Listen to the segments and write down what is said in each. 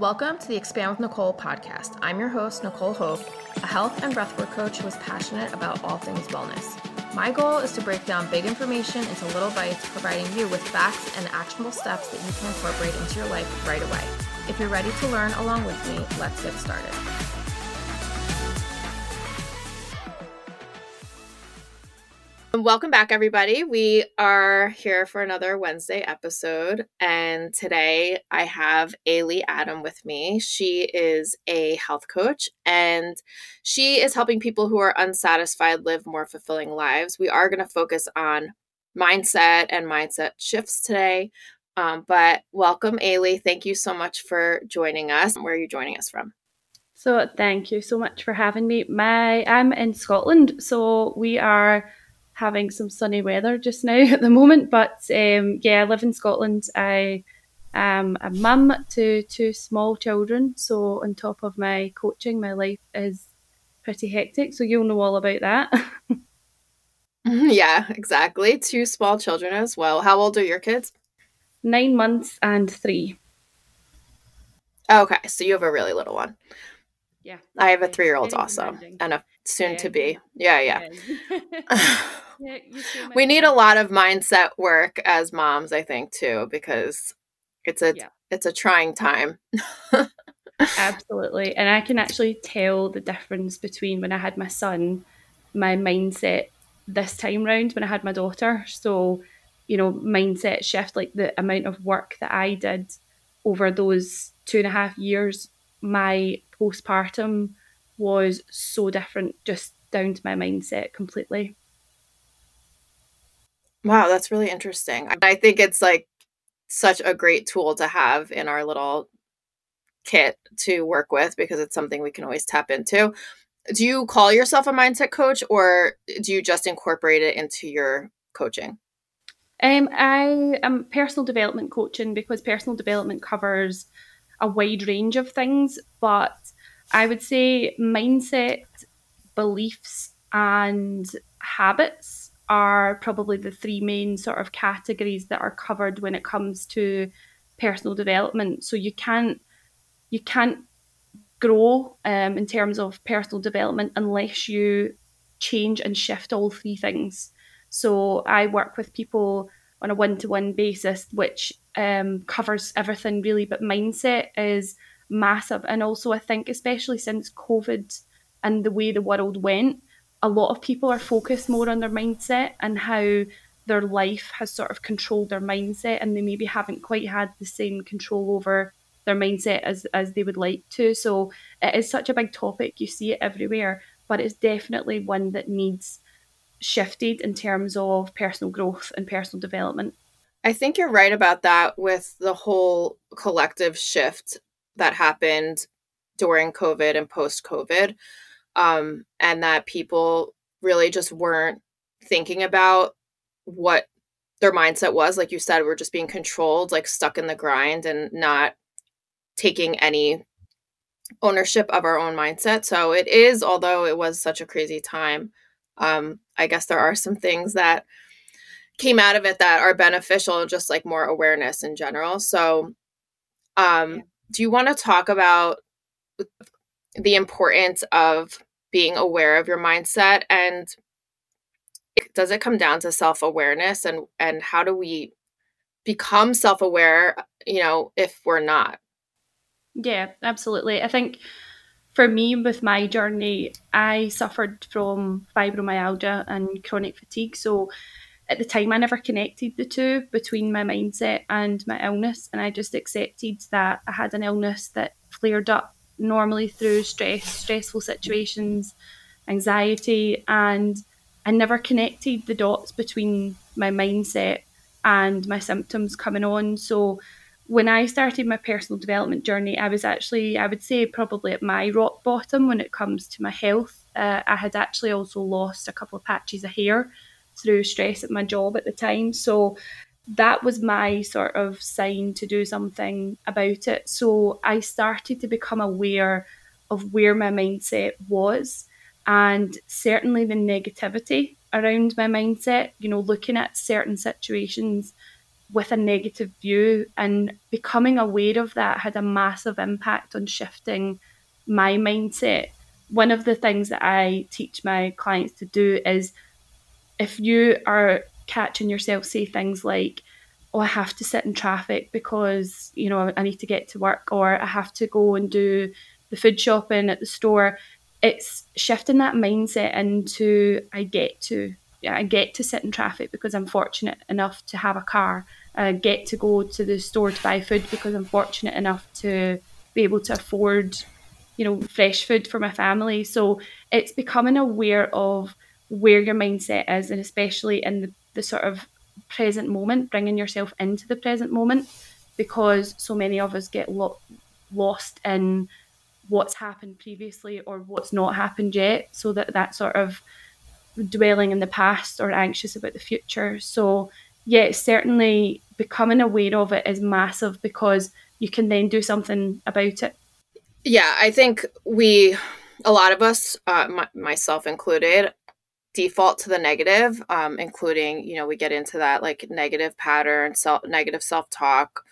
Welcome to the Expand with Nicole podcast. I'm your host, Nicole Hope, a health and breathwork coach who is passionate about all things wellness. My goal is to break down big information into little bites, providing you with facts and actionable steps that you can incorporate into your life right away. If you're ready to learn along with me, let's get started. Welcome back, everybody. We are here for another Wednesday episode. And today I have Ailie Adam with me. She is a health coach and she is helping people who are unsatisfied live more fulfilling lives. We are going to focus on mindset and mindset shifts today. Um, but welcome, Ailie. Thank you so much for joining us. Where are you joining us from? So, thank you so much for having me. My I'm in Scotland, so we are having some sunny weather just now at the moment. But um, yeah, I live in Scotland. I am a mum to two small children. So on top of my coaching, my life is pretty hectic. So you'll know all about that. yeah, exactly. Two small children as well. How old are your kids? Nine months and three. Okay, so you have a really little one. Yeah. I have a three year old also and a soon yeah. to be. Yeah, yeah. yeah we need a lot of mindset work as moms, I think, too, because it's a yeah. it's a trying time. Absolutely. And I can actually tell the difference between when I had my son, my mindset this time round when I had my daughter. So, you know, mindset shift, like the amount of work that I did over those two and a half years, my postpartum was so different, just down to my mindset completely. Wow, that's really interesting. I think it's like such a great tool to have in our little kit to work with because it's something we can always tap into. Do you call yourself a mindset coach or do you just incorporate it into your coaching? Um, I am personal development coaching because personal development covers a wide range of things, but I would say mindset, beliefs, and habits are probably the three main sort of categories that are covered when it comes to personal development. So you can't you can't grow um, in terms of personal development unless you change and shift all three things. So I work with people on a one to one basis, which um, covers everything really, but mindset is massive. And also, I think, especially since COVID and the way the world went, a lot of people are focused more on their mindset and how their life has sort of controlled their mindset, and they maybe haven't quite had the same control over their mindset as, as they would like to. So, it is such a big topic. You see it everywhere, but it's definitely one that needs shifted in terms of personal growth and personal development. I think you're right about that with the whole collective shift that happened during COVID and post COVID, um, and that people really just weren't thinking about what their mindset was. Like you said, we're just being controlled, like stuck in the grind, and not taking any ownership of our own mindset. So it is, although it was such a crazy time, um, I guess there are some things that came out of it that are beneficial, just like more awareness in general. So, um, do you want to talk about the importance of being aware of your mindset and does it come down to self-awareness and and how do we become self-aware you know if we're not? Yeah absolutely. I think for me with my journey i suffered from fibromyalgia and chronic fatigue so at the time, I never connected the two between my mindset and my illness, and I just accepted that I had an illness that flared up normally through stress, stressful situations, anxiety, and I never connected the dots between my mindset and my symptoms coming on. So when I started my personal development journey, I was actually, I would say, probably at my rock bottom when it comes to my health. Uh, I had actually also lost a couple of patches of hair through stress at my job at the time. So that was my sort of sign to do something about it. So I started to become aware of where my mindset was and certainly the negativity around my mindset, you know, looking at certain situations with a negative view and becoming aware of that had a massive impact on shifting my mindset one of the things that i teach my clients to do is if you are catching yourself say things like oh i have to sit in traffic because you know i need to get to work or i have to go and do the food shopping at the store it's shifting that mindset into i get to yeah, I get to sit in traffic because I'm fortunate enough to have a car. I get to go to the store to buy food because I'm fortunate enough to be able to afford, you know, fresh food for my family. So it's becoming aware of where your mindset is, and especially in the, the sort of present moment, bringing yourself into the present moment, because so many of us get lo- lost in what's happened previously or what's not happened yet. So that that sort of dwelling in the past or anxious about the future. So, yeah, certainly becoming aware of it is massive because you can then do something about it. Yeah, I think we, a lot of us, uh, my, myself included, default to the negative, um, including, you know, we get into that like negative pattern, self, negative self talk,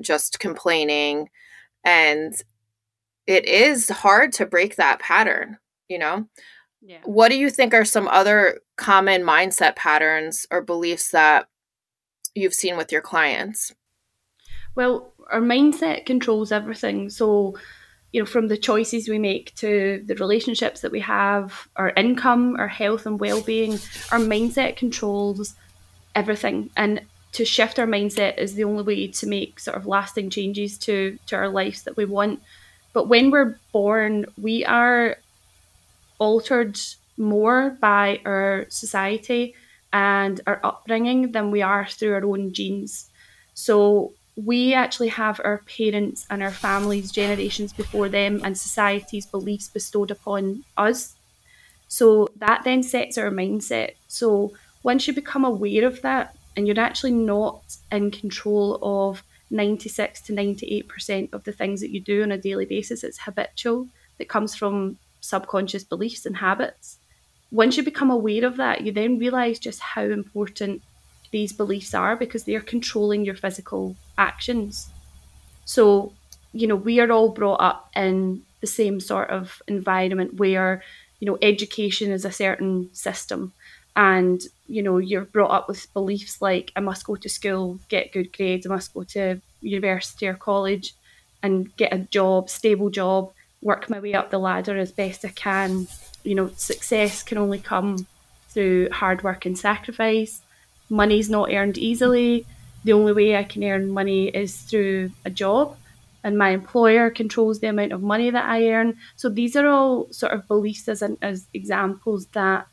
just complaining. And it is hard to break that pattern, you know? Yeah. What do you think are some other common mindset patterns or beliefs that you've seen with your clients? Well, our mindset controls everything. So, you know, from the choices we make to the relationships that we have, our income, our health and well-being, our mindset controls everything. And to shift our mindset is the only way to make sort of lasting changes to to our lives that we want. But when we're born, we are altered more by our society and our upbringing than we are through our own genes. So we actually have our parents and our families, generations before them, and society's beliefs bestowed upon us. So that then sets our mindset. So once you become aware of that, and you're actually not in control of 96 to 98% of the things that you do on a daily basis, it's habitual that comes from subconscious beliefs and habits. Once you become aware of that, you then realize just how important these beliefs are because they are controlling your physical actions. So, you know, we are all brought up in the same sort of environment where, you know, education is a certain system and you know you're brought up with beliefs like i must go to school get good grades i must go to university or college and get a job stable job work my way up the ladder as best I can. You know, success can only come through hard work and sacrifice. Money's not earned easily. The only way I can earn money is through a job, and my employer controls the amount of money that I earn. So these are all sort of beliefs as, as examples that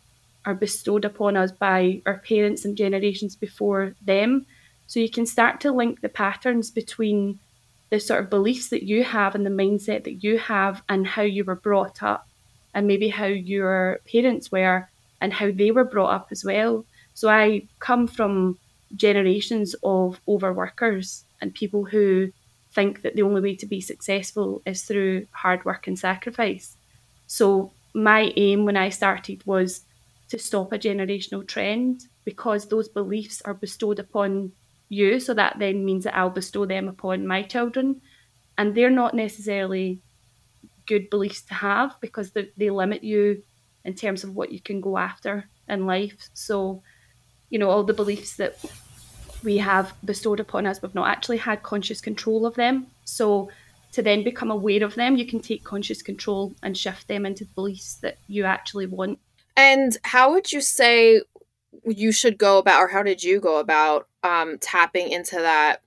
are bestowed upon us by our parents and generations before them. So you can start to link the patterns between the sort of beliefs that you have and the mindset that you have and how you were brought up and maybe how your parents were and how they were brought up as well. So I come from generations of overworkers and people who think that the only way to be successful is through hard work and sacrifice. So my aim when I started was to stop a generational trend because those beliefs are bestowed upon you. So that then means that I'll bestow them upon my children. And they're not necessarily good beliefs to have because they, they limit you in terms of what you can go after in life. So, you know, all the beliefs that we have bestowed upon us, we've not actually had conscious control of them. So, to then become aware of them, you can take conscious control and shift them into the beliefs that you actually want. And how would you say you should go about, or how did you go about um, tapping into that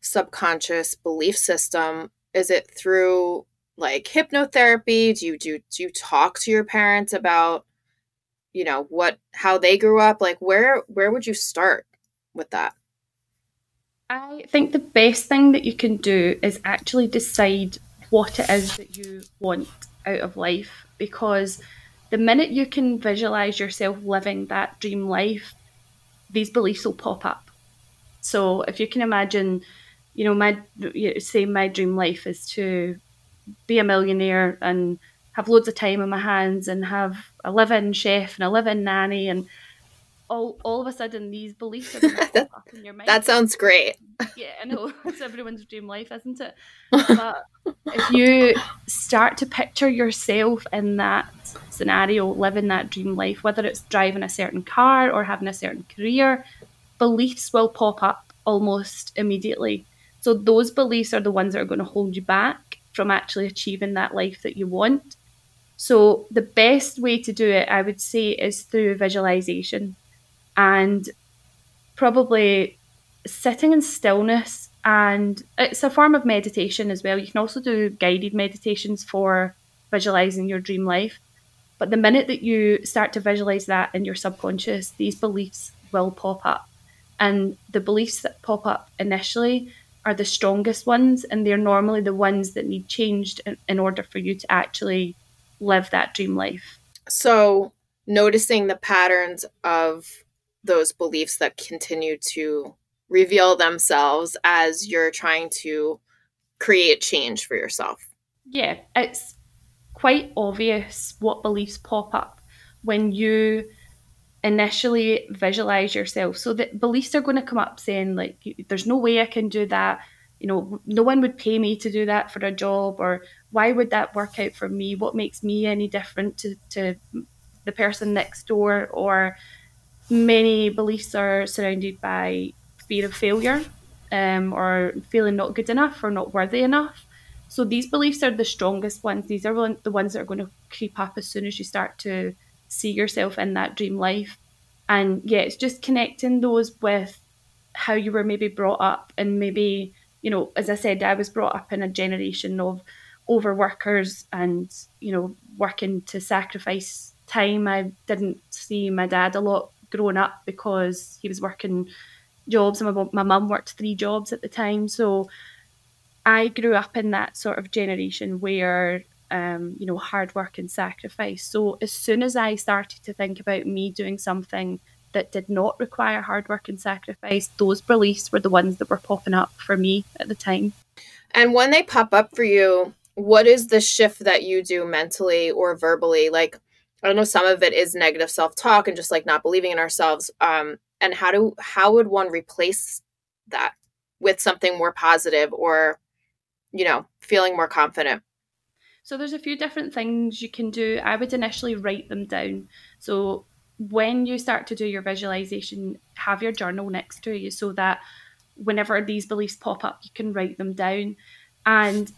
subconscious belief system? Is it through like hypnotherapy? Do you do do you talk to your parents about you know what how they grew up? Like where where would you start with that? I think the best thing that you can do is actually decide what it is that you want out of life because the minute you can visualize yourself living that dream life, these beliefs will pop up. So if you can imagine, you know, my say my dream life is to be a millionaire and have loads of time on my hands and have a live-in chef and a live-in nanny and all all of a sudden these beliefs are going to pop up in your mind. That sounds great. Yeah, I know it's everyone's dream life, isn't it? But if you start to picture yourself in that scenario, living that dream life, whether it's driving a certain car or having a certain career, beliefs will pop up almost immediately. So those beliefs are the ones that are going to hold you back from actually achieving that life that you want. So the best way to do it, I would say, is through visualization and probably sitting in stillness and it's a form of meditation as well. You can also do guided meditations for visualizing your dream life. But the minute that you start to visualize that in your subconscious, these beliefs will pop up. And the beliefs that pop up initially are the strongest ones, and they're normally the ones that need changed in, in order for you to actually live that dream life. So, noticing the patterns of those beliefs that continue to reveal themselves as you're trying to create change for yourself. Yeah, it's quite obvious what beliefs pop up when you initially visualize yourself. So the beliefs are going to come up saying like there's no way I can do that. You know, no one would pay me to do that for a job or why would that work out for me? What makes me any different to, to the person next door or many beliefs are surrounded by fear of failure um, or feeling not good enough or not worthy enough. So these beliefs are the strongest ones. These are the ones that are going to creep up as soon as you start to see yourself in that dream life. And yeah, it's just connecting those with how you were maybe brought up and maybe, you know, as I said, I was brought up in a generation of overworkers and, you know, working to sacrifice time. I didn't see my dad a lot growing up because he was working jobs and my, my mum worked three jobs at the time. So I grew up in that sort of generation where um, you know, hard work and sacrifice. So as soon as I started to think about me doing something that did not require hard work and sacrifice, those beliefs were the ones that were popping up for me at the time. And when they pop up for you, what is the shift that you do mentally or verbally? Like, I know some of it is negative self-talk and just like not believing in ourselves. Um, and how do how would one replace that with something more positive or, you know, feeling more confident? So there's a few different things you can do. I would initially write them down. So when you start to do your visualization, have your journal next to you so that whenever these beliefs pop up, you can write them down. And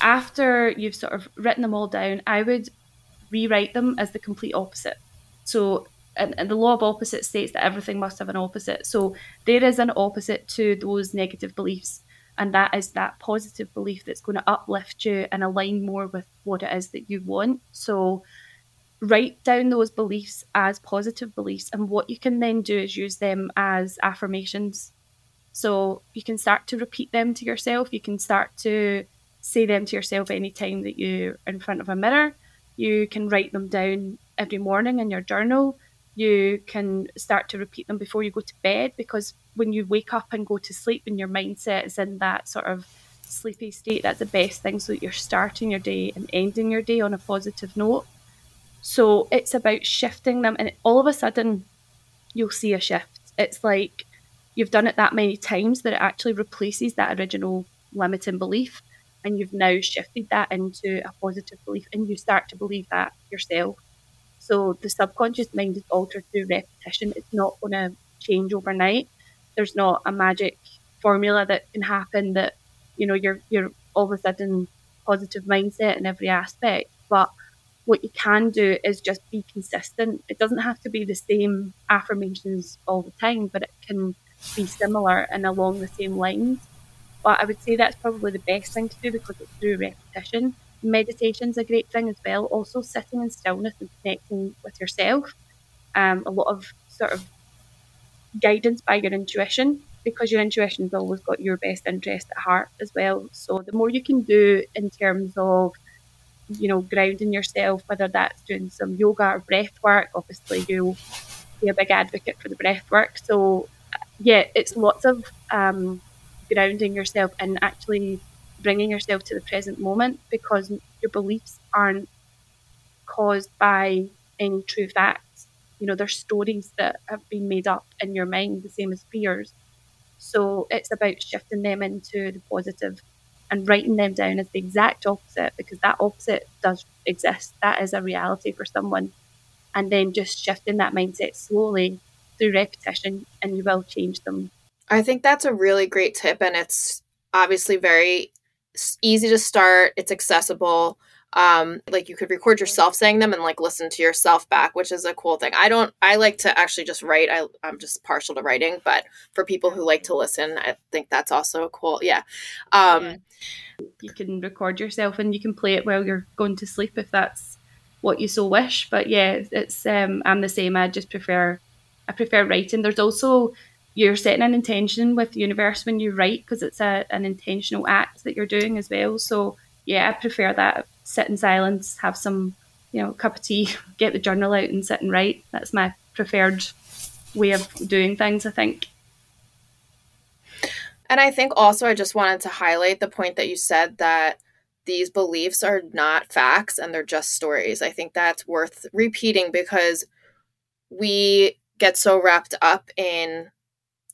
after you've sort of written them all down, I would rewrite them as the complete opposite. So, and, and, the law of opposite states that everything must have an opposite. So, there is an opposite to those negative beliefs, and that is that positive belief that's going to uplift you and align more with what it is that you want. So, write down those beliefs as positive beliefs, and what you can then do is use them as affirmations. So, you can start to repeat them to yourself, you can start to say them to yourself anytime that you're in front of a mirror you can write them down every morning in your journal. You can start to repeat them before you go to bed because when you wake up and go to sleep and your mindset is in that sort of sleepy state, that's the best thing so that you're starting your day and ending your day on a positive note. So it's about shifting them, and all of a sudden, you'll see a shift. It's like you've done it that many times that it actually replaces that original limiting belief and you've now shifted that into a positive belief and you start to believe that yourself. So the subconscious mind is altered through repetition. It's not going to change overnight. There's not a magic formula that can happen that you know you're you're all of a sudden positive mindset in every aspect. But what you can do is just be consistent. It doesn't have to be the same affirmations all the time, but it can be similar and along the same lines. But I would say that's probably the best thing to do because it's through repetition. Meditation's a great thing as well. Also, sitting in stillness and connecting with yourself. Um, a lot of sort of guidance by your intuition because your intuition's always got your best interest at heart as well. So the more you can do in terms of you know grounding yourself, whether that's doing some yoga or breath work, obviously you'll be a big advocate for the breath work. So yeah, it's lots of um, grounding yourself and actually bringing yourself to the present moment because your beliefs aren't caused by any true facts. You know, there's stories that have been made up in your mind, the same as fears. So it's about shifting them into the positive and writing them down as the exact opposite because that opposite does exist. That is a reality for someone. And then just shifting that mindset slowly through repetition and you will change them. I think that's a really great tip and it's obviously very easy to start, it's accessible um like you could record yourself saying them and like listen to yourself back which is a cool thing. I don't i like to actually just write I, i'm just partial to writing but for people who like to listen i think that's also a cool yeah. Um yeah. you can record yourself and you can play it while you're going to sleep if that's what you so wish but yeah it's um i'm the same i just prefer i prefer writing. There's also you're setting an intention with the universe when you write because it's a, an intentional act that you're doing as well so yeah i prefer that sit in silence, have some, you know, cup of tea, get the journal out and sit and write. That's my preferred way of doing things, I think. And I think also I just wanted to highlight the point that you said that these beliefs are not facts and they're just stories. I think that's worth repeating because we get so wrapped up in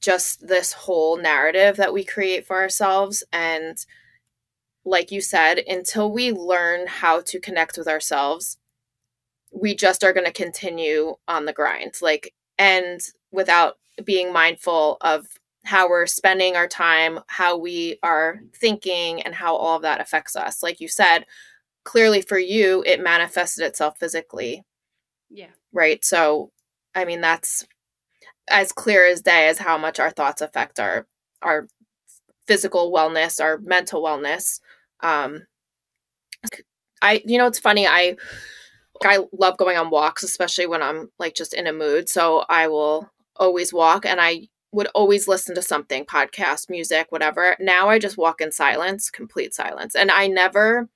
just this whole narrative that we create for ourselves and like you said, until we learn how to connect with ourselves, we just are going to continue on the grind. Like, and without being mindful of how we're spending our time, how we are thinking, and how all of that affects us. Like you said, clearly for you, it manifested itself physically. Yeah. Right. So, I mean, that's as clear as day as how much our thoughts affect our our physical wellness, our mental wellness. Um, I, you know, it's funny. I, I love going on walks, especially when I'm like just in a mood. So I will always walk and I would always listen to something, podcast, music, whatever. Now I just walk in silence, complete silence. And I never,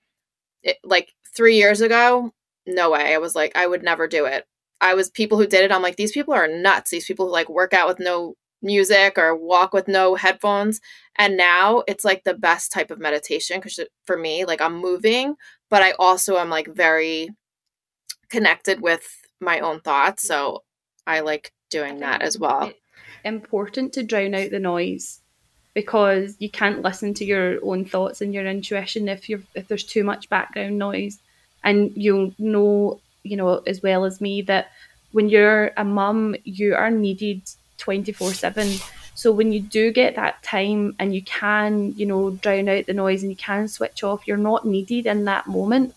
it, like three years ago, no way. I was like, I would never do it. I was people who did it. I'm like, these people are nuts. These people who like work out with no music or walk with no headphones. And now it's like the best type of meditation because for me, like I'm moving, but I also am like very connected with my own thoughts. So I like doing that as well. Important to drown out the noise because you can't listen to your own thoughts and your intuition if you're if there's too much background noise. And you'll know, you know, as well as me that when you're a mum, you are needed 24 7. So when you do get that time and you can, you know, drown out the noise and you can switch off, you're not needed in that moment.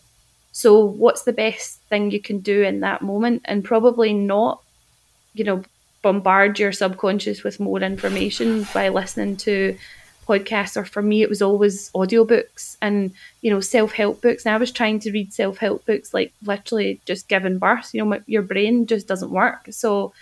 So what's the best thing you can do in that moment? And probably not, you know, bombard your subconscious with more information by listening to podcasts or for me it was always audiobooks and you know self-help books. And i was trying to read self-help books like literally just giving birth. You know my, your brain just doesn't work. So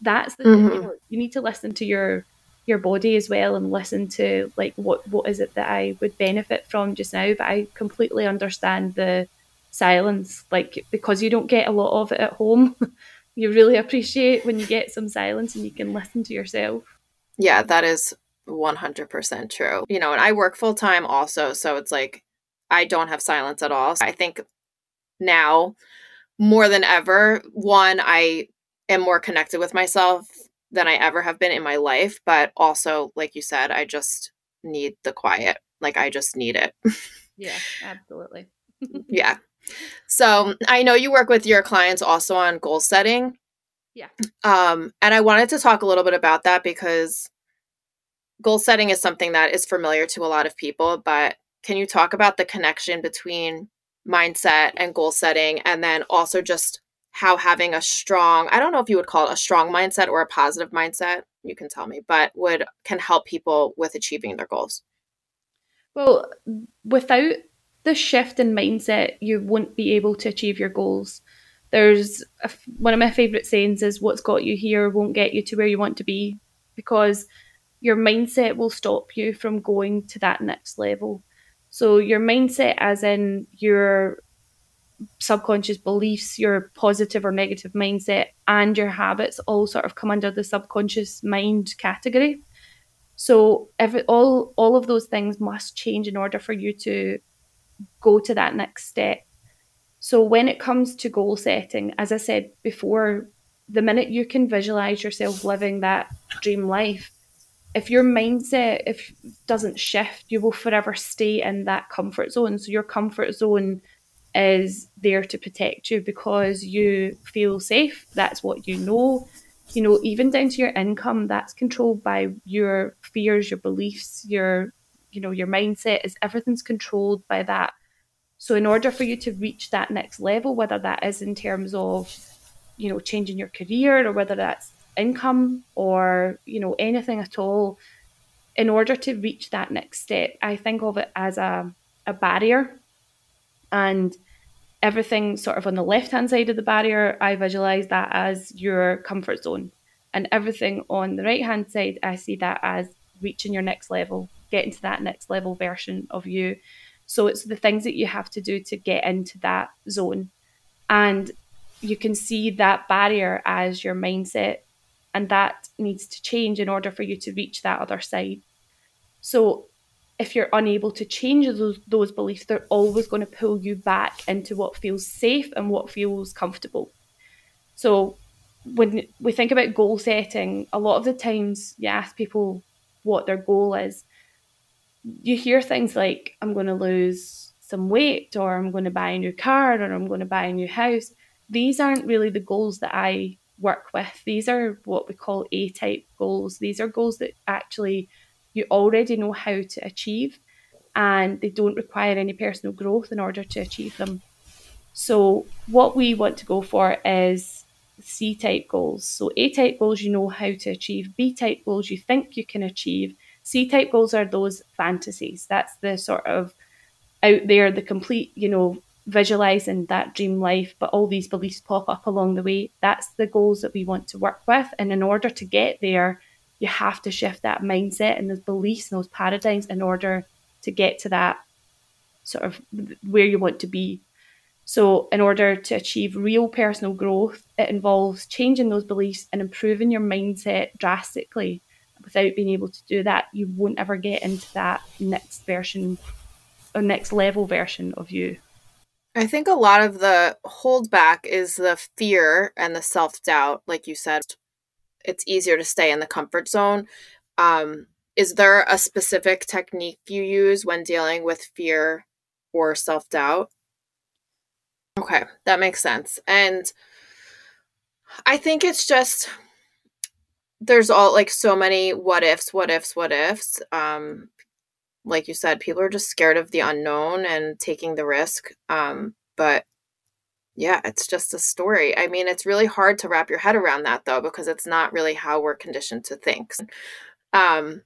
that's the mm-hmm. you, know, you need to listen to your your body as well and listen to like what what is it that I would benefit from just now? But I completely understand the silence like because you don't get a lot of it at home. You really appreciate when you get some silence and you can listen to yourself. Yeah that is 100% true you know and I work full time also so it's like I don't have silence at all so I think now more than ever one I am more connected with myself than I ever have been in my life. But also, like you said, I just need the quiet. Like, I just need it. yeah, absolutely. yeah. So I know you work with your clients also on goal setting. Yeah. Um, and I wanted to talk a little bit about that because goal setting is something that is familiar to a lot of people, but can you talk about the connection between mindset and goal setting and then also just how having a strong i don't know if you would call it a strong mindset or a positive mindset you can tell me but would can help people with achieving their goals? Well without the shift in mindset you won't be able to achieve your goals. There's a, one of my favorite sayings is what's got you here won't get you to where you want to be because your mindset will stop you from going to that next level so your mindset as in your subconscious beliefs, your positive or negative mindset, and your habits all sort of come under the subconscious mind category. So every all all of those things must change in order for you to go to that next step. So when it comes to goal setting, as I said before, the minute you can visualize yourself living that dream life, if your mindset if doesn't shift, you will forever stay in that comfort zone. So your comfort zone is there to protect you because you feel safe. That's what you know. You know, even down to your income, that's controlled by your fears, your beliefs, your you know, your mindset is everything's controlled by that. So in order for you to reach that next level, whether that is in terms of, you know, changing your career or whether that's income or, you know, anything at all, in order to reach that next step, I think of it as a, a barrier. And everything sort of on the left hand side of the barrier, I visualize that as your comfort zone. And everything on the right hand side, I see that as reaching your next level, getting to that next level version of you. So it's the things that you have to do to get into that zone. And you can see that barrier as your mindset, and that needs to change in order for you to reach that other side. So if you're unable to change those, those beliefs, they're always going to pull you back into what feels safe and what feels comfortable. So, when we think about goal setting, a lot of the times you ask people what their goal is, you hear things like, I'm going to lose some weight, or I'm going to buy a new car, or I'm going to buy a new house. These aren't really the goals that I work with. These are what we call A type goals. These are goals that actually you already know how to achieve and they don't require any personal growth in order to achieve them. So, what we want to go for is C type goals. So, A type goals you know how to achieve, B type goals you think you can achieve. C type goals are those fantasies. That's the sort of out there, the complete, you know, visualizing that dream life, but all these beliefs pop up along the way. That's the goals that we want to work with. And in order to get there, you have to shift that mindset and those beliefs and those paradigms in order to get to that sort of where you want to be. So, in order to achieve real personal growth, it involves changing those beliefs and improving your mindset drastically. Without being able to do that, you won't ever get into that next version or next level version of you. I think a lot of the holdback is the fear and the self doubt, like you said it's easier to stay in the comfort zone. Um, is there a specific technique you use when dealing with fear or self doubt? Okay, that makes sense. And I think it's just there's all like so many what ifs, what ifs, what ifs. Um, like you said, people are just scared of the unknown and taking the risk. Um, but yeah, it's just a story. I mean, it's really hard to wrap your head around that though, because it's not really how we're conditioned to think. Um,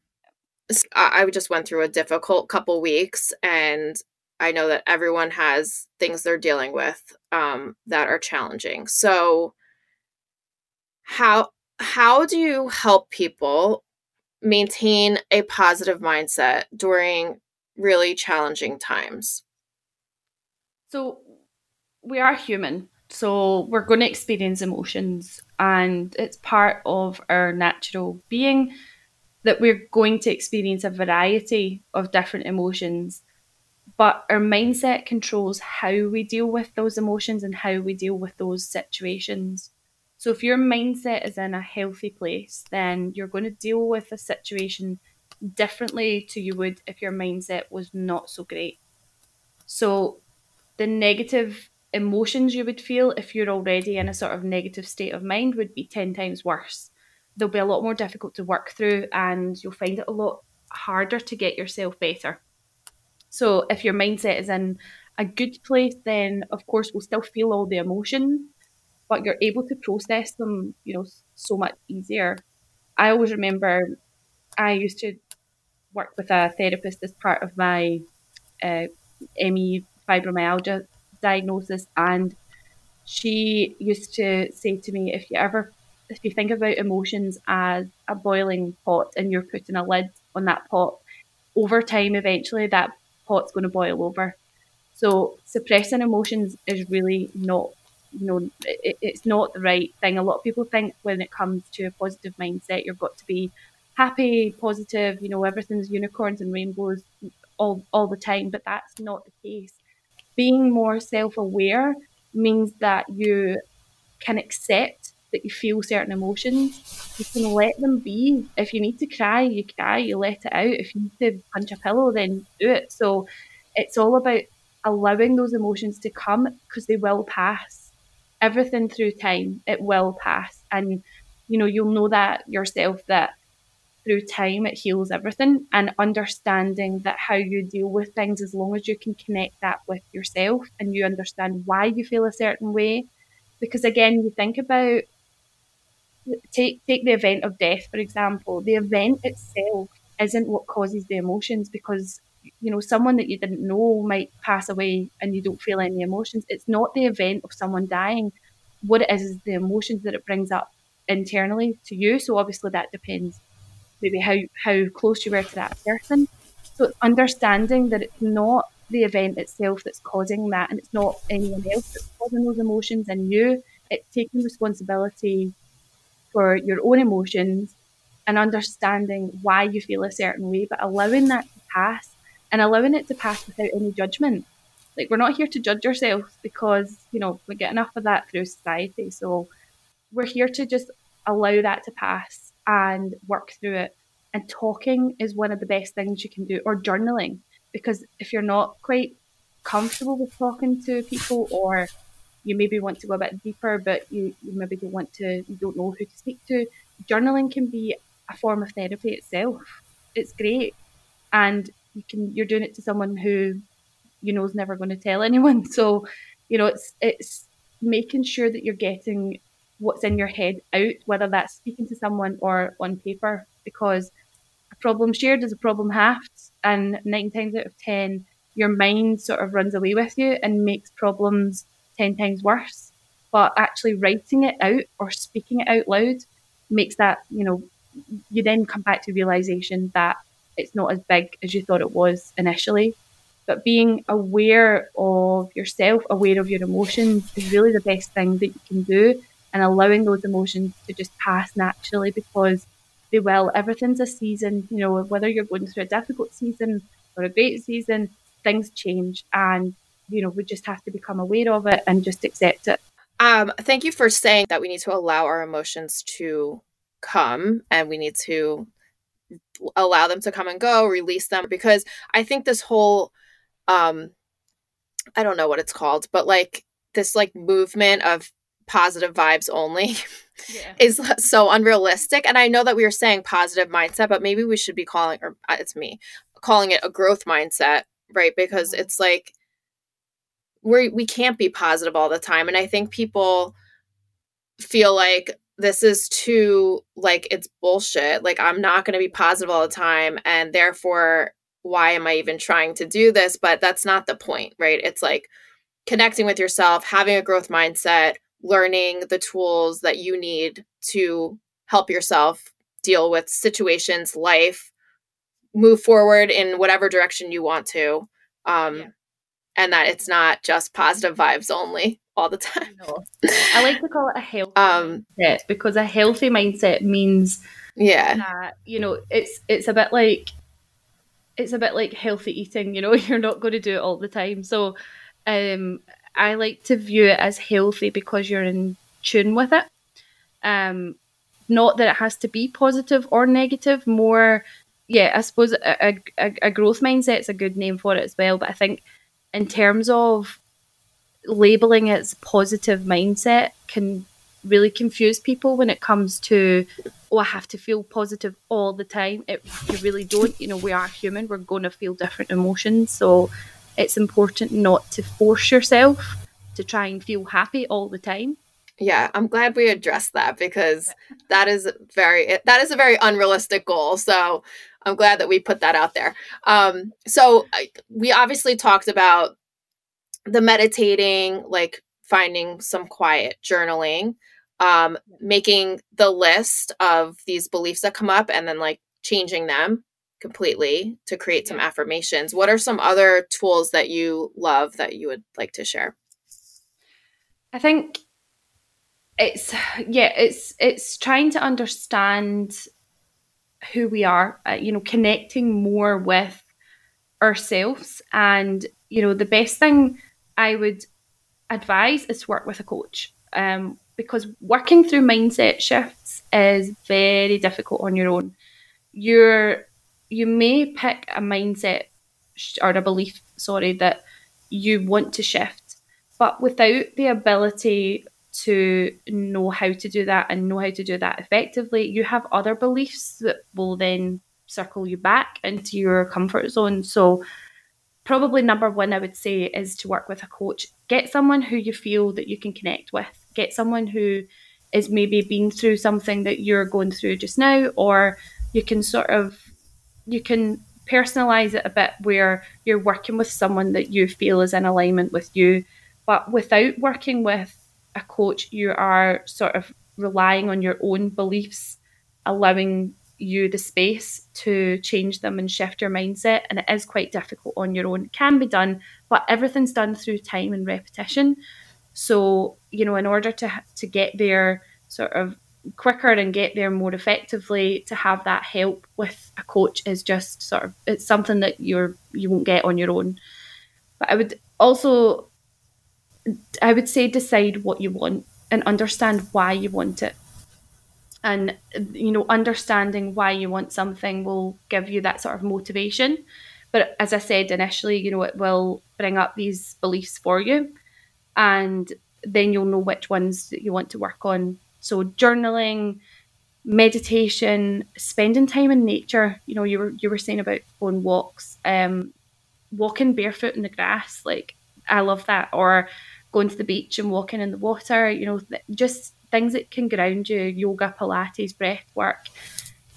I just went through a difficult couple weeks, and I know that everyone has things they're dealing with um, that are challenging. So, how how do you help people maintain a positive mindset during really challenging times? So, we are human. So we're going to experience emotions, and it's part of our natural being that we're going to experience a variety of different emotions. But our mindset controls how we deal with those emotions and how we deal with those situations. So, if your mindset is in a healthy place, then you're going to deal with a situation differently to you would if your mindset was not so great. So, the negative emotions you would feel if you're already in a sort of negative state of mind would be 10 times worse. They'll be a lot more difficult to work through and you'll find it a lot harder to get yourself better. So if your mindset is in a good place, then of course we'll still feel all the emotions, but you're able to process them, you know, so much easier. I always remember I used to work with a therapist as part of my uh, ME fibromyalgia diagnosis and she used to say to me if you ever if you think about emotions as a boiling pot and you're putting a lid on that pot over time eventually that pot's going to boil over so suppressing emotions is really not you know it, it's not the right thing a lot of people think when it comes to a positive mindset you've got to be happy positive you know everything's unicorns and rainbows all all the time but that's not the case being more self aware means that you can accept that you feel certain emotions, you can let them be. If you need to cry, you cry, you let it out. If you need to punch a pillow, then do it. So it's all about allowing those emotions to come because they will pass. Everything through time, it will pass. And, you know, you'll know that yourself that through time it heals everything and understanding that how you deal with things as long as you can connect that with yourself and you understand why you feel a certain way because again you think about take take the event of death for example the event itself isn't what causes the emotions because you know someone that you didn't know might pass away and you don't feel any emotions it's not the event of someone dying what it is is the emotions that it brings up internally to you so obviously that depends maybe how how close you were to that person. So understanding that it's not the event itself that's causing that, and it's not anyone else that's causing those emotions in you. It's taking responsibility for your own emotions and understanding why you feel a certain way, but allowing that to pass and allowing it to pass without any judgment. Like we're not here to judge ourselves because you know we get enough of that through society. So we're here to just allow that to pass and work through it. And talking is one of the best things you can do, or journaling, because if you're not quite comfortable with talking to people, or you maybe want to go a bit deeper, but you, you maybe don't want to, you don't know who to speak to, journaling can be a form of therapy itself. It's great, and you can you're doing it to someone who you know is never going to tell anyone. So, you know, it's it's making sure that you're getting what's in your head out, whether that's speaking to someone or on paper, because a problem shared is a problem halved, and nine times out of ten, your mind sort of runs away with you and makes problems ten times worse. But actually writing it out or speaking it out loud makes that, you know, you then come back to realization that it's not as big as you thought it was initially. But being aware of yourself, aware of your emotions is really the best thing that you can do and allowing those emotions to just pass naturally because they will. Everything's a season, you know, whether you're going through a difficult season or a great season, things change and you know, we just have to become aware of it and just accept it. Um, thank you for saying that we need to allow our emotions to come and we need to allow them to come and go, release them because I think this whole um I don't know what it's called, but like this like movement of positive vibes only yeah. is so unrealistic. And I know that we were saying positive mindset, but maybe we should be calling, or uh, it's me, calling it a growth mindset, right? Because mm-hmm. it's like we we can't be positive all the time, and I think people feel like this is too like it's bullshit. Like I'm not going to be positive all the time, and therefore, why am I even trying to do this? But that's not the point, right? It's like connecting with yourself, having a growth mindset, learning the tools that you need to help yourself deal with situations, life, move forward in whatever direction you want to. Um, yeah. And that it's not just positive vibes only all the time. No. I like to call it a healthy um, mindset because a healthy mindset means yeah that, you know it's it's a bit like it's a bit like healthy eating you know you're not going to do it all the time so um I like to view it as healthy because you're in tune with it. Um, not that it has to be positive or negative. More, yeah, I suppose a, a, a growth mindset is a good name for it as well. But I think in terms of labeling as positive mindset can really confuse people when it comes to oh I have to feel positive all the time. It you really don't. You know, we are human. We're going to feel different emotions. So it's important not to force yourself to try and feel happy all the time. Yeah, I'm glad we addressed that because that is very that is a very unrealistic goal. So I'm glad that we put that out there. Um, so we obviously talked about the meditating, like finding some quiet, journaling, um, making the list of these beliefs that come up, and then like changing them completely to create some affirmations. What are some other tools that you love that you would like to share? I think it's yeah, it's it's trying to understand who we are, uh, you know, connecting more with ourselves and you know, the best thing I would advise is to work with a coach. Um, because working through mindset shifts is very difficult on your own. You're you may pick a mindset or a belief, sorry, that you want to shift, but without the ability to know how to do that and know how to do that effectively, you have other beliefs that will then circle you back into your comfort zone. So, probably number one, I would say, is to work with a coach. Get someone who you feel that you can connect with. Get someone who is maybe been through something that you're going through just now, or you can sort of you can personalize it a bit where you're working with someone that you feel is in alignment with you. But without working with a coach, you are sort of relying on your own beliefs, allowing you the space to change them and shift your mindset. And it is quite difficult on your own. It can be done, but everything's done through time and repetition. So, you know, in order to to get there sort of quicker and get there more effectively, to have that help with a coach is just sort of it's something that you're you won't get on your own. But I would also I would say decide what you want and understand why you want it and you know understanding why you want something will give you that sort of motivation. But as i said initially you know it will bring up these beliefs for you and then you'll know which ones that you want to work on. So journaling meditation spending time in nature you know you were you were saying about going walks um walking barefoot in the grass like i love that. Or going to the beach and walking in the water you know just things that can ground you, yoga, Pilates, breath work.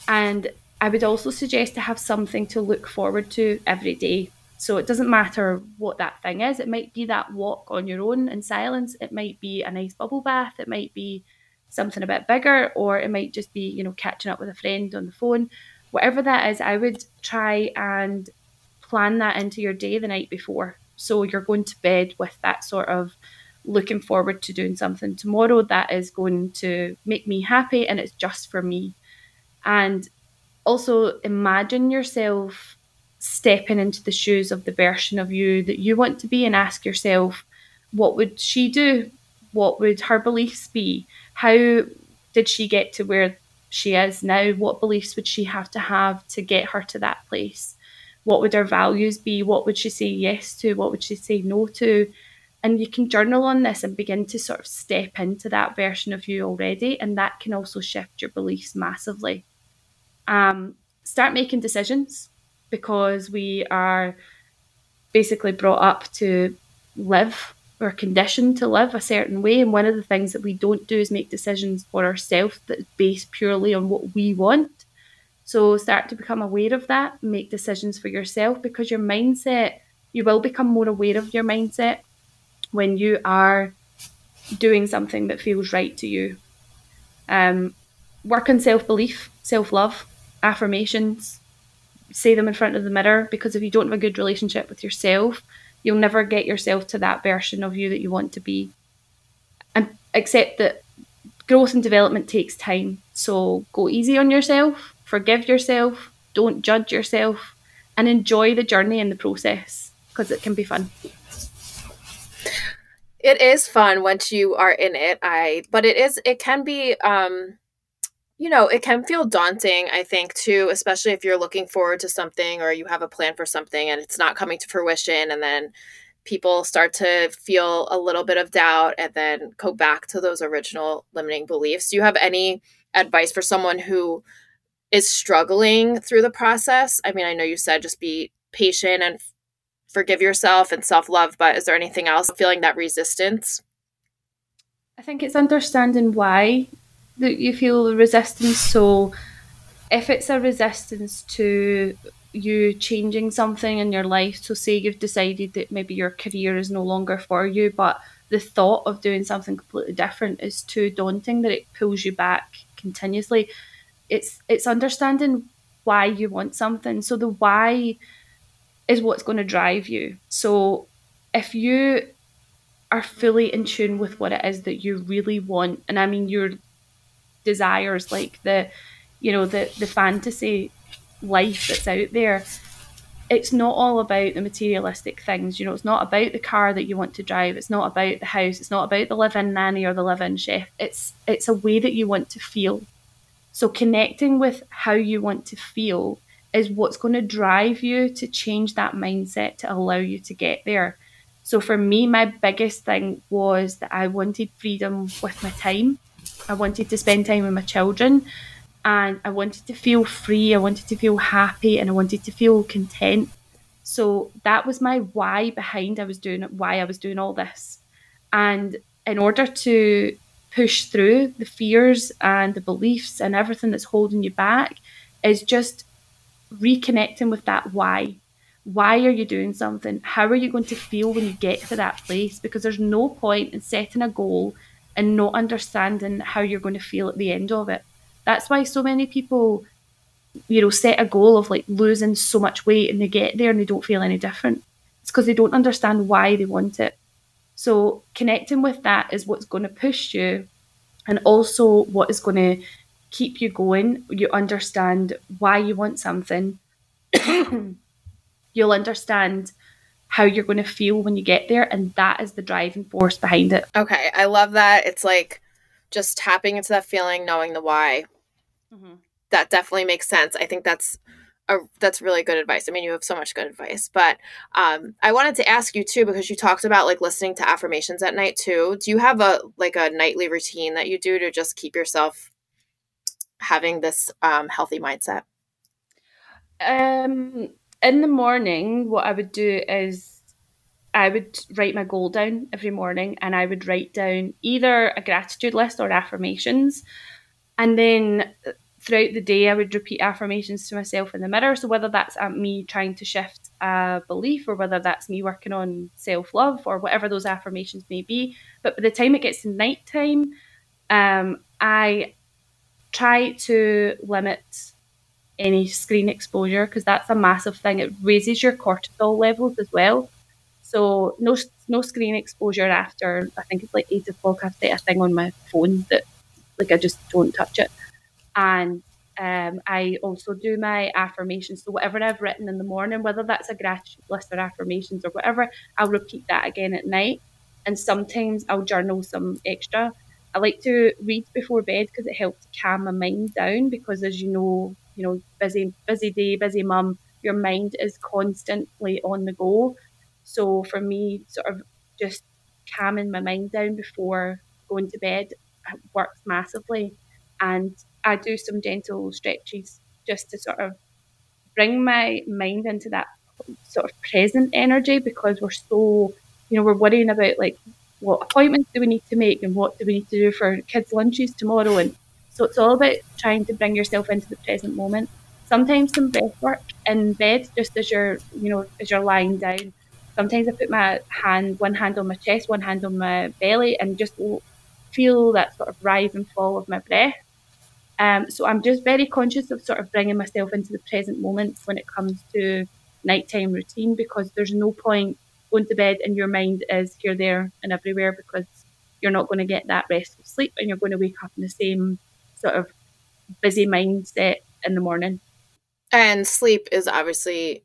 And I would also suggest to have something to look forward to every day. So it doesn't matter what that thing is. It might be that walk on your own in silence. It might be a nice bubble bath. It might be something a bit bigger, or it might just be, you know, catching up with a friend on the phone. Whatever that is, I would try and plan that into your day the night before. So you're going to bed with that sort of looking forward to doing something tomorrow that is going to make me happy and it's just for me. And also imagine yourself stepping into the shoes of the version of you that you want to be and ask yourself, what would she do? What would her beliefs be? How did she get to where she is now? What beliefs would she have to have to get her to that place? What would her values be? What would she say yes to? What would she say no to? And you can journal on this and begin to sort of step into that version of you already and that can also shift your beliefs massively. Um, start making decisions because we are basically brought up to live or conditioned to live a certain way. And one of the things that we don't do is make decisions for ourselves that is based purely on what we want. So start to become aware of that. Make decisions for yourself because your mindset you will become more aware of your mindset when you are doing something that feels right to you. Um, work on self belief, self love, affirmations, say them in front of the mirror because if you don't have a good relationship with yourself, you'll never get yourself to that version of you that you want to be. And accept that growth and development takes time. So go easy on yourself, forgive yourself, don't judge yourself, and enjoy the journey and the process because it can be fun. It is fun once you are in it. I but it is it can be um you know, it can feel daunting, I think, too, especially if you're looking forward to something or you have a plan for something and it's not coming to fruition and then people start to feel a little bit of doubt and then go back to those original limiting beliefs. Do you have any advice for someone who is struggling through the process? I mean, I know you said just be patient and forgive yourself and self love, but is there anything else feeling that resistance? I think it's understanding why that you feel the resistance. So, if it's a resistance to you changing something in your life, so say you've decided that maybe your career is no longer for you, but the thought of doing something completely different is too daunting that it pulls you back continuously. It's it's understanding why you want something. So the why is what's going to drive you. So if you are fully in tune with what it is that you really want, and I mean your desires, like the, you know, the the fantasy life that's out there, it's not all about the materialistic things. You know, it's not about the car that you want to drive. It's not about the house. It's not about the live-in nanny or the live-in chef. It's it's a way that you want to feel. So connecting with how you want to feel is what's going to drive you to change that mindset to allow you to get there. So for me, my biggest thing was that I wanted freedom with my time. I wanted to spend time with my children and I wanted to feel free, I wanted to feel happy, and I wanted to feel content. So that was my why behind I was doing why I was doing all this. And in order to push through the fears and the beliefs and everything that's holding you back is just reconnecting with that why. Why are you doing something? How are you going to feel when you get to that place? Because there's no point in setting a goal and not understanding how you're going to feel at the end of it. That's why so many people, you know, set a goal of like losing so much weight and they get there and they don't feel any different. It's because they don't understand why they want it. So connecting with that is what's going to push you and also what is going to keep you going. You understand why you want something. You'll understand how you're going to feel when you get there and that is the driving force behind it. Okay, I love that. It's like just tapping into that feeling, knowing the why. Mm-hmm. That definitely makes sense. I think that's a, that's really good advice. I mean, you have so much good advice, but um, I wanted to ask you too because you talked about like listening to affirmations at night too. Do you have a like a nightly routine that you do to just keep yourself having this um, healthy mindset? Um, in the morning, what I would do is I would write my goal down every morning and I would write down either a gratitude list or affirmations. And then throughout the day, I would repeat affirmations to myself in the mirror. So, whether that's me trying to shift a belief or whether that's me working on self love or whatever those affirmations may be. But by the time it gets to nighttime, um, I try to limit any screen exposure because that's a massive thing. It raises your cortisol levels as well. So no no screen exposure after I think it's like eight o'clock. I've set a thing on my phone that like I just don't touch it. And um, I also do my affirmations. So whatever I've written in the morning, whether that's a gratitude list or affirmations or whatever, I'll repeat that again at night. And sometimes I'll journal some extra. I like to read before bed because it helps calm my mind down. Because as you know, you know, busy busy day, busy mum, your mind is constantly on the go. So for me, sort of just calming my mind down before going to bed uh, works massively. And I do some gentle stretches just to sort of bring my mind into that sort of present energy because we're so, you know, we're worrying about like what appointments do we need to make and what do we need to do for kids' lunches tomorrow. And so it's all about trying to bring yourself into the present moment. Sometimes some breath work in bed, just as you're, you know, as you're lying down sometimes I put my hand, one hand on my chest, one hand on my belly, and just feel that sort of rise and fall of my breath. Um, so I'm just very conscious of sort of bringing myself into the present moment when it comes to nighttime routine because there's no point going to bed and your mind is here, there, and everywhere because you're not going to get that restful sleep and you're going to wake up in the same sort of busy mindset in the morning. And sleep is obviously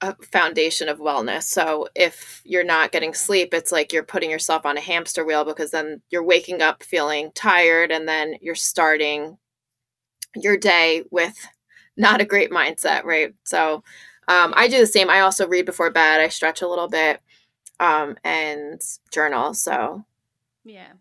a foundation of wellness. So if you're not getting sleep, it's like you're putting yourself on a hamster wheel because then you're waking up feeling tired and then you're starting your day with not a great mindset, right? So um, I do the same. I also read before bed. I stretch a little bit um, and journal. So yeah,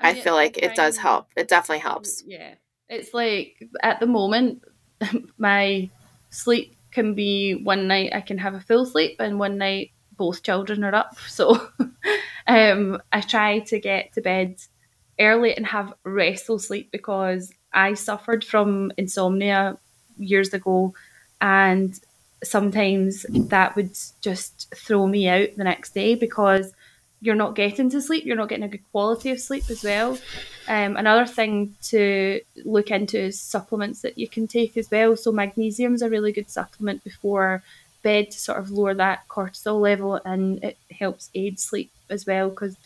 I, mean, I feel like it does help. It definitely helps. Yeah, it's like at the moment, my sleep can be one night I can have a full sleep and one night both children are up. So um, I try to get to bed early and have restful sleep because I suffered from insomnia years ago and sometimes that would just throw me out the next day because you're not getting to sleep, you're not getting a good quality of sleep as well. Um, another thing to look into is supplements that you can take as well. So magnesium is a really good supplement before bed to sort of lower that cortisol level, and it helps aid sleep as well because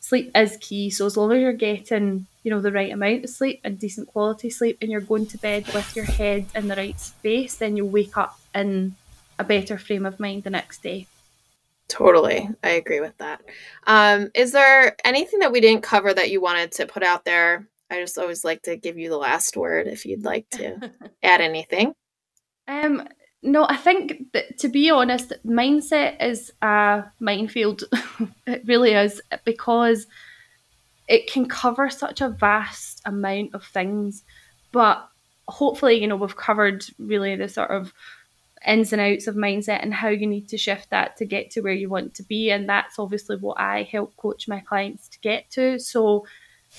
sleep is key. So as long as you're getting you know the right amount of sleep and decent quality sleep, and you're going to bed with your head in the right space, then you'll wake up in a better frame of mind the next day. Totally. I agree with that. Um, is there anything that we didn't cover that you wanted to put out there? I just always like to give you the last word if you'd like to add anything. Um, no, I think that to be honest, mindset is a minefield. it really is because it can cover such a vast amount of things. But hopefully, you know, we've covered really the sort of ins and outs of mindset and how you need to shift that to get to where you want to be. And that's obviously what I help coach my clients to get to. So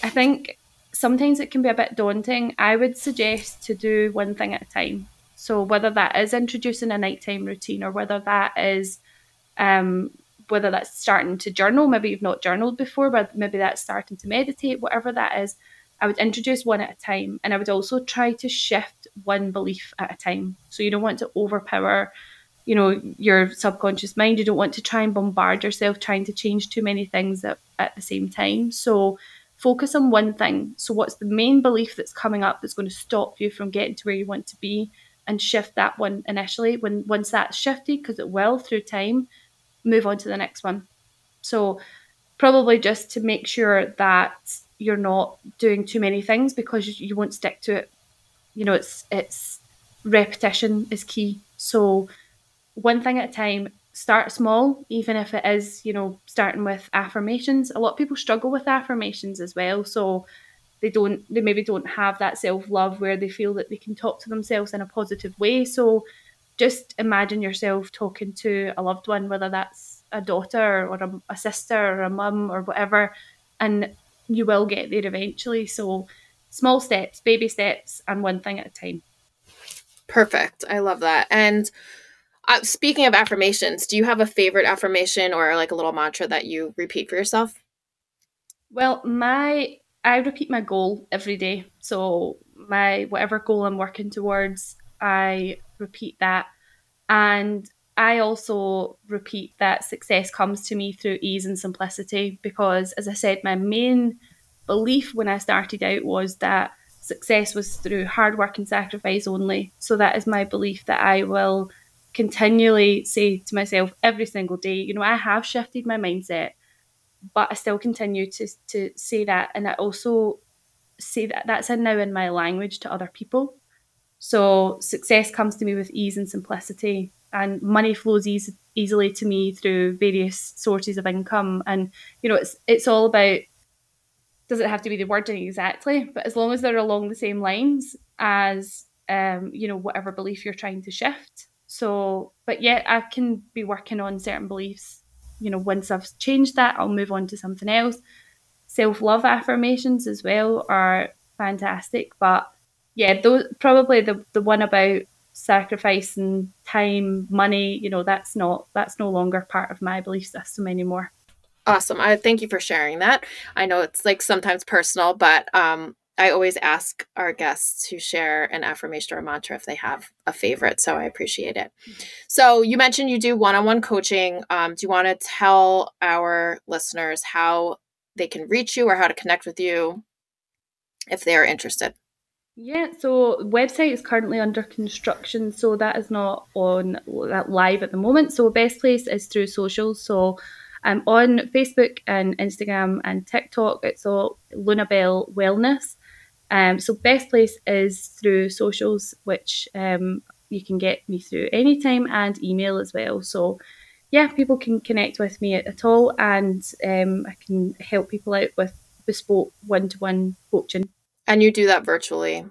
I think sometimes it can be a bit daunting. I would suggest to do one thing at a time. So whether that is introducing a nighttime routine or whether that is um, whether that's starting to journal, maybe you've not journaled before, but maybe that's starting to meditate, whatever that is, I would introduce one at a time. And I would also try to shift one belief at a time. So you don't want to overpower, you know, your subconscious mind. You don't want to try and bombard yourself trying to change too many things at, at the same time. So focus on one thing. So what's the main belief that's coming up that's going to stop you from getting to where you want to be? And shift that one initially. When once that's shifted, because it will through time, move on to the next one. So probably just to make sure that you're not doing too many things because you won't stick to it. You know, it's it's repetition is key. So one thing at a time, start small, even if it is, you know, starting with affirmations. A lot of people struggle with affirmations as well. So they don't they maybe don't have that self-love where they feel that they can talk to themselves in a positive way. So just imagine yourself talking to a loved one, whether that's a daughter or a, a sister or a mum or whatever, and you will get there eventually. So, small steps, baby steps, and one thing at a time. Perfect. I love that. And uh, speaking of affirmations, do you have a favorite affirmation or like a little mantra that you repeat for yourself? Well, my I repeat my goal every day. So my whatever goal I'm working towards, I repeat that. And I also repeat that success comes to me through ease and simplicity because, as I said, my main belief when I started out was that success was through hard work and sacrifice only. So that is my belief that I will continually say to myself every single day, you know, I have shifted my mindset, but I still continue to, to say that. And I also say that that's in now in my language to other people. So success comes to me with ease and simplicity, and money flows easy, easily to me through various sources of income. And you know, it's it's all about does it have to be the wording exactly, but as long as they're along the same lines as um, you know whatever belief you're trying to shift. So, but yet I can be working on certain beliefs. You know, once I've changed that, I'll move on to something else. Self love affirmations as well are fantastic, but yeah, those probably the the one about sacrificing time, money, you know, that's not that's no longer part of my belief system anymore. Awesome. I thank you for sharing that. I know it's like sometimes personal, but um I always ask our guests to share an affirmation or a mantra if they have a favorite. So I appreciate it. So you mentioned you do one-on-one coaching. Um, do you want to tell our listeners how they can reach you or how to connect with you if they are interested? Yeah, so website is currently under construction, so that is not on that live at the moment. So best place is through socials. So I'm on Facebook and Instagram and TikTok. It's all Lunabelle Wellness. Um, so best place is through socials, which um, you can get me through anytime and email as well. So yeah, people can connect with me at, at all, and um, I can help people out with bespoke one-to-one coaching. And you do that virtually?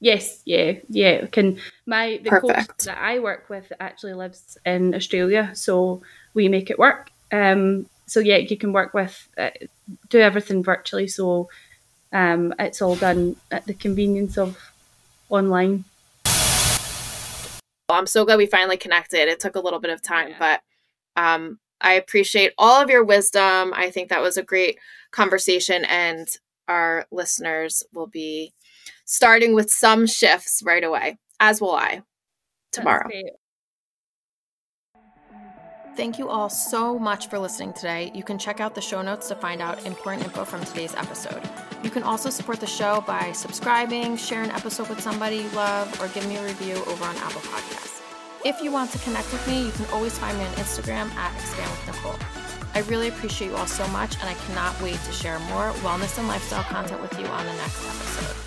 Yes, yeah, yeah. Can my the Perfect. coach that I work with actually lives in Australia, so we make it work. Um, so yeah, you can work with uh, do everything virtually. So um, it's all done at the convenience of online. Well, I'm so glad we finally connected. It took a little bit of time, yeah. but um, I appreciate all of your wisdom. I think that was a great conversation, and our listeners will be starting with some shifts right away, as will I tomorrow. Thank you all so much for listening today. You can check out the show notes to find out important info from today's episode. You can also support the show by subscribing, share an episode with somebody you love, or give me a review over on Apple Podcasts. If you want to connect with me, you can always find me on Instagram at Expand with Nicole. I really appreciate you all so much, and I cannot wait to share more wellness and lifestyle content with you on the next episode.